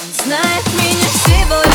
Да-да-да-да,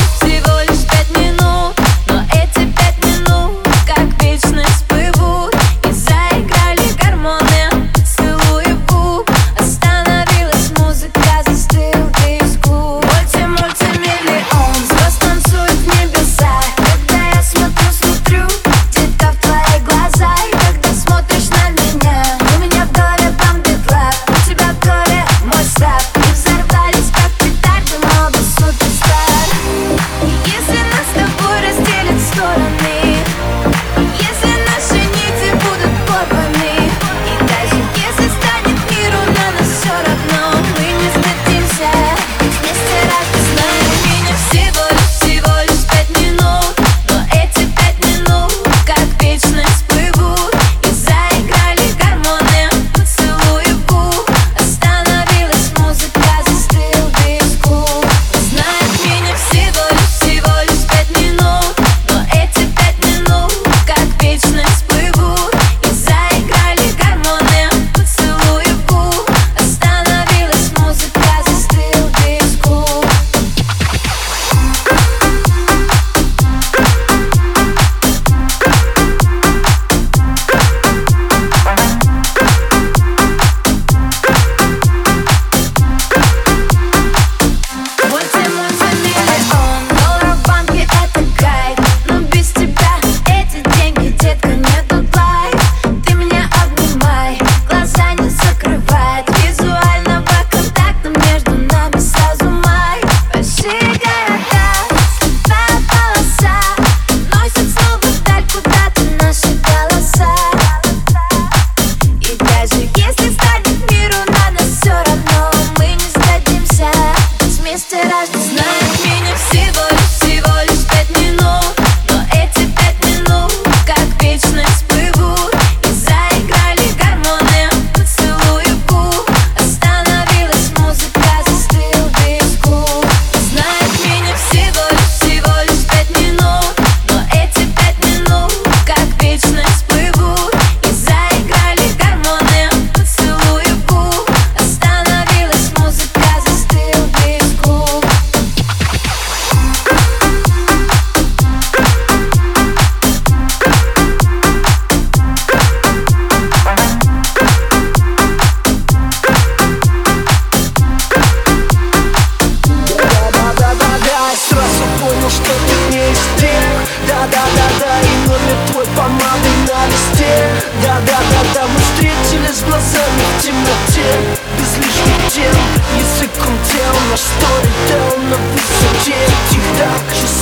Shit, you dark, just